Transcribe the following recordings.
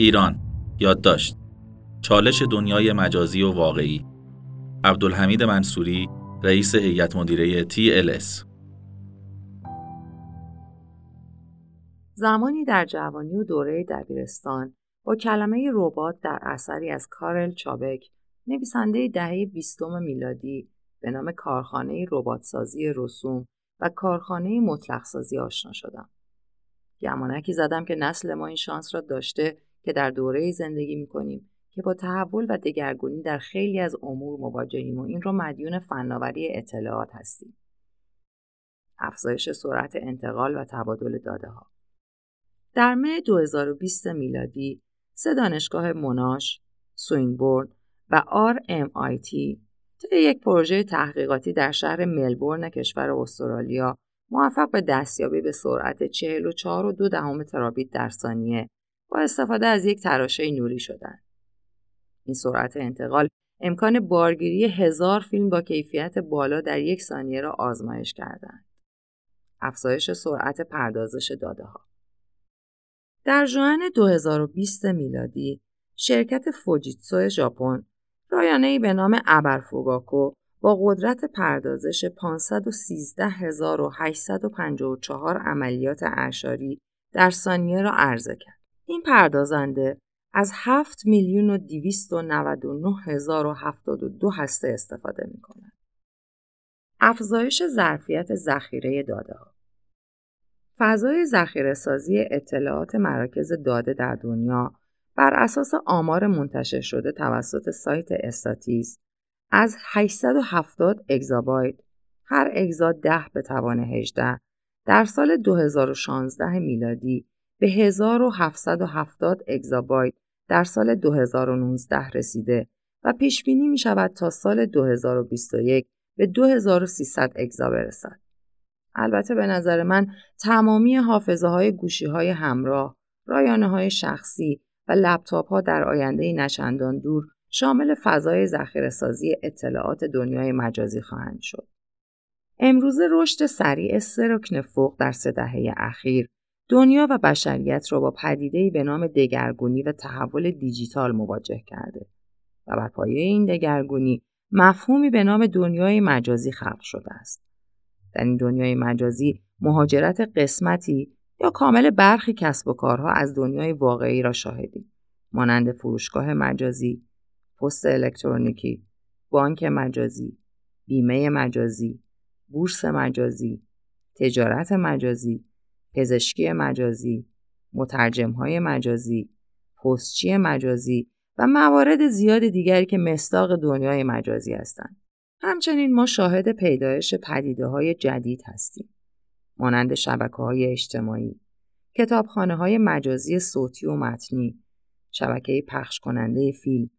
ایران یادداشت. چالش دنیای مجازی و واقعی. عبدالحمید منصوری رئیس هیئت مدیره TLS زمانی در جوانی و دوره دبیرستان با کلمه ربات در اثری از کارل چابک نویسنده دهه بیستم میلادی به نام کارخانه رباتسازی رسوم و کارخانه مطلقسازی آشنا شدم. گمانکی زدم که نسل ما این شانس را داشته که در دوره زندگی می‌کنیم که با تحول و دگرگونی در خیلی از امور مواجهیم و این را مدیون فناوری اطلاعات هستیم. افزایش سرعت انتقال و تبادل داده ها. در مه 2020 میلادی سه دانشگاه مناش، سوینبورن و RMIT طی یک پروژه تحقیقاتی در شهر ملبورن کشور استرالیا موفق به دستیابی به سرعت 44 و دو دهم ترابیت در ثانیه با استفاده از یک تراشه نوری شدند. این سرعت انتقال امکان بارگیری هزار فیلم با کیفیت بالا در یک ثانیه را آزمایش کردند. افزایش سرعت پردازش داده ها. در ژوئن 2020 میلادی شرکت فوجیتسو ژاپن رایانه‌ای به نام ابرفوگاکو با قدرت پردازش 513854 عملیات اعشاری در ثانیه را عرضه کرد. این پردازنده از 7 میلیون و 299 هزار و 72 هسته استفاده می کند. افزایش ظرفیت ذخیره داده ها فضای ذخیره سازی اطلاعات مراکز داده در دنیا بر اساس آمار منتشر شده توسط سایت استاتیس از 870 اگزابایت هر اگزا 10 به توان 18 در سال 2016 میلادی به 1770 اگزابایت در سال 2019 رسیده و پیش بینی می شود تا سال 2021 به 2300 اگزا برسد. البته به نظر من تمامی حافظه های گوشی های همراه، رایانه های شخصی و لپتاپ ها در آینده نچندان دور شامل فضای ذخیره سازی اطلاعات دنیای مجازی خواهند شد. امروزه رشد سریع سه فوق در سه دهه اخیر دنیا و بشریت را با پدیده‌ای به نام دگرگونی و تحول دیجیتال مواجه کرده و بر پایه این دگرگونی مفهومی به نام دنیای مجازی خلق شده است. در این دنیای مجازی مهاجرت قسمتی یا کامل برخی کسب و کارها از دنیای واقعی را شاهدیم مانند فروشگاه مجازی، پست الکترونیکی، بانک مجازی، بیمه مجازی، بورس مجازی، تجارت مجازی، پزشکی مجازی، مترجمهای مجازی، پستچی مجازی و موارد زیاد دیگری که مستاق دنیای مجازی هستند. همچنین ما شاهد پیدایش پدیده های جدید هستیم. مانند شبکه های اجتماعی، کتابخانه های مجازی صوتی و متنی، شبکه پخش کننده فیلم،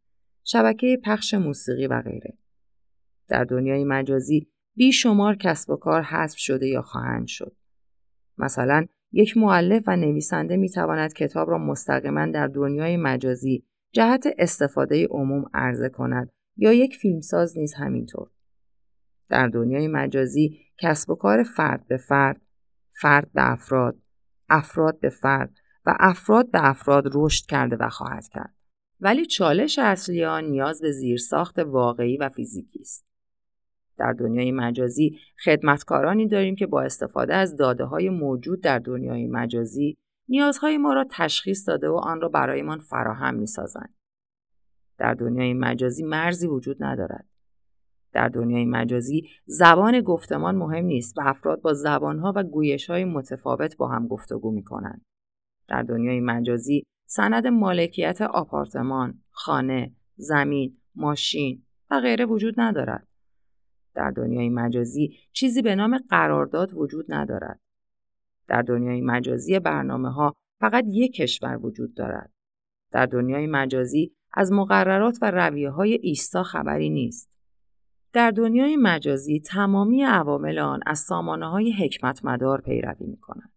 شبکه پخش موسیقی و غیره. در دنیای مجازی بیشمار کسب و کار حذف شده یا خواهند شد. مثلا یک معلف و نویسنده می تواند کتاب را مستقیما در دنیای مجازی جهت استفاده عموم عرضه کند یا یک فیلمساز نیز همینطور. در دنیای مجازی کسب و کار فرد به فرد، فرد به افراد، افراد به فرد و افراد به افراد رشد کرده و خواهد کرد. ولی چالش اصلی آن نیاز به زیرساخت واقعی و فیزیکی است. در دنیای مجازی خدمتکارانی داریم که با استفاده از داده های موجود در دنیای مجازی نیازهای ما را تشخیص داده و آن را برایمان فراهم می سازند. در دنیای مجازی مرزی وجود ندارد. در دنیای مجازی زبان گفتمان مهم نیست و افراد با زبانها و گویشهای متفاوت با هم گفتگو می کنند. در دنیای مجازی سند مالکیت آپارتمان، خانه، زمین، ماشین و غیره وجود ندارد. در دنیای مجازی چیزی به نام قرارداد وجود ندارد. در دنیای مجازی برنامه ها فقط یک کشور وجود دارد. در دنیای مجازی از مقررات و رویه های ایستا خبری نیست. در دنیای مجازی تمامی عوامل آن از سامانه های حکمت مدار پیروی می کنند.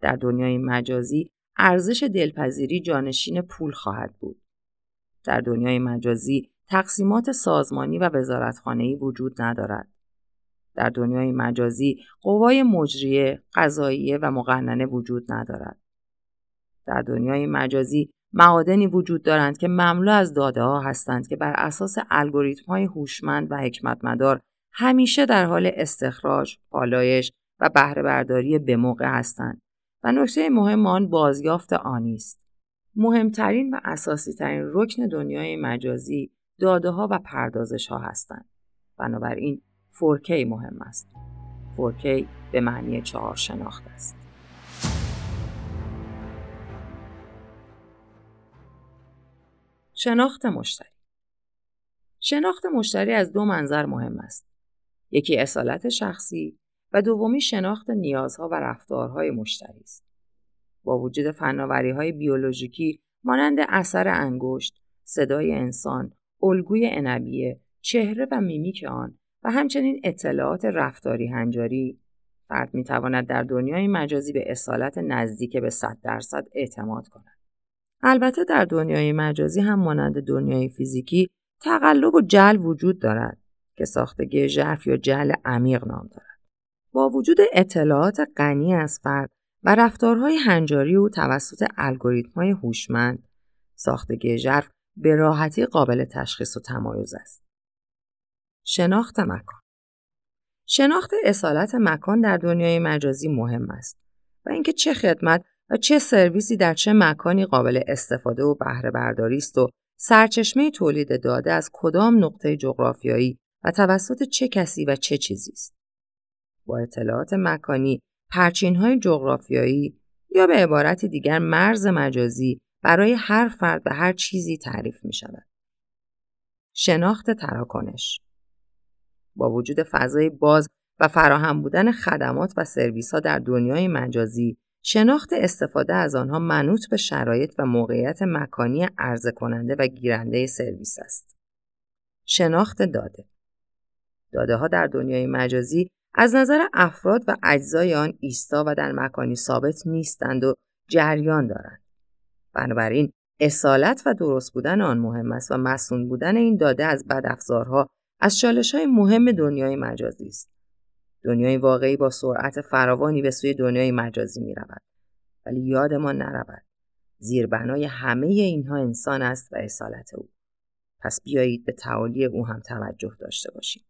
در دنیای مجازی ارزش دلپذیری جانشین پول خواهد بود. در دنیای مجازی تقسیمات سازمانی و وزارتخانه‌ای وجود ندارد. در دنیای مجازی قوای مجریه، قضاییه و مقننه وجود ندارد. در دنیای مجازی معادنی وجود دارند که مملو از داده ها هستند که بر اساس الگوریتم های هوشمند و حکمتمدار همیشه در حال استخراج، پالایش و بهره برداری به موقع هستند و نکته مهم آن بازیافت آنی است. مهمترین و اساسی ترین رکن دنیای مجازی داده ها و پردازش ها هستند. بنابراین 4K مهم است. 4K به معنی چهار شناخت است. شناخت مشتری شناخت مشتری از دو منظر مهم است. یکی اصالت شخصی و دومی شناخت نیازها و رفتارهای مشتری است. با وجود فناوری های بیولوژیکی مانند اثر انگشت، صدای انسان، الگوی انبیه، چهره و میمیک آن و همچنین اطلاعات رفتاری هنجاری فرد می تواند در دنیای مجازی به اصالت نزدیک به 100 درصد اعتماد کند. البته در دنیای مجازی هم مانند دنیای فیزیکی تقلب و جل وجود دارد که ساختگی ژرف یا جل عمیق نام دارد. با وجود اطلاعات غنی از فرد و رفتارهای هنجاری او توسط الگوریتم‌های هوشمند ساختگی ژرف به راحتی قابل تشخیص و تمایز است. شناخت مکان شناخت اصالت مکان در دنیای مجازی مهم است و اینکه چه خدمت و چه سرویسی در چه مکانی قابل استفاده و بهره برداری است و سرچشمه تولید داده از کدام نقطه جغرافیایی و توسط چه کسی و چه چیزی است. با اطلاعات مکانی، پرچینهای جغرافیایی یا به عبارت دیگر مرز مجازی برای هر فرد و هر چیزی تعریف می شود. شناخت تراکنش با وجود فضای باز و فراهم بودن خدمات و سرویس ها در دنیای مجازی شناخت استفاده از آنها منوط به شرایط و موقعیت مکانی عرضه کننده و گیرنده سرویس است. شناخت داده داده ها در دنیای مجازی از نظر افراد و اجزای آن ایستا و در مکانی ثابت نیستند و جریان دارند. بنابراین اصالت و درست بودن آن مهم است و مسئول بودن این داده از بدافزارها از چالش های مهم دنیای مجازی است. دنیای واقعی با سرعت فراوانی به سوی دنیای مجازی می رود. ولی یادمان نرود. زیربنای همه اینها انسان است و اصالت او. پس بیایید به تعالی او هم توجه داشته باشیم.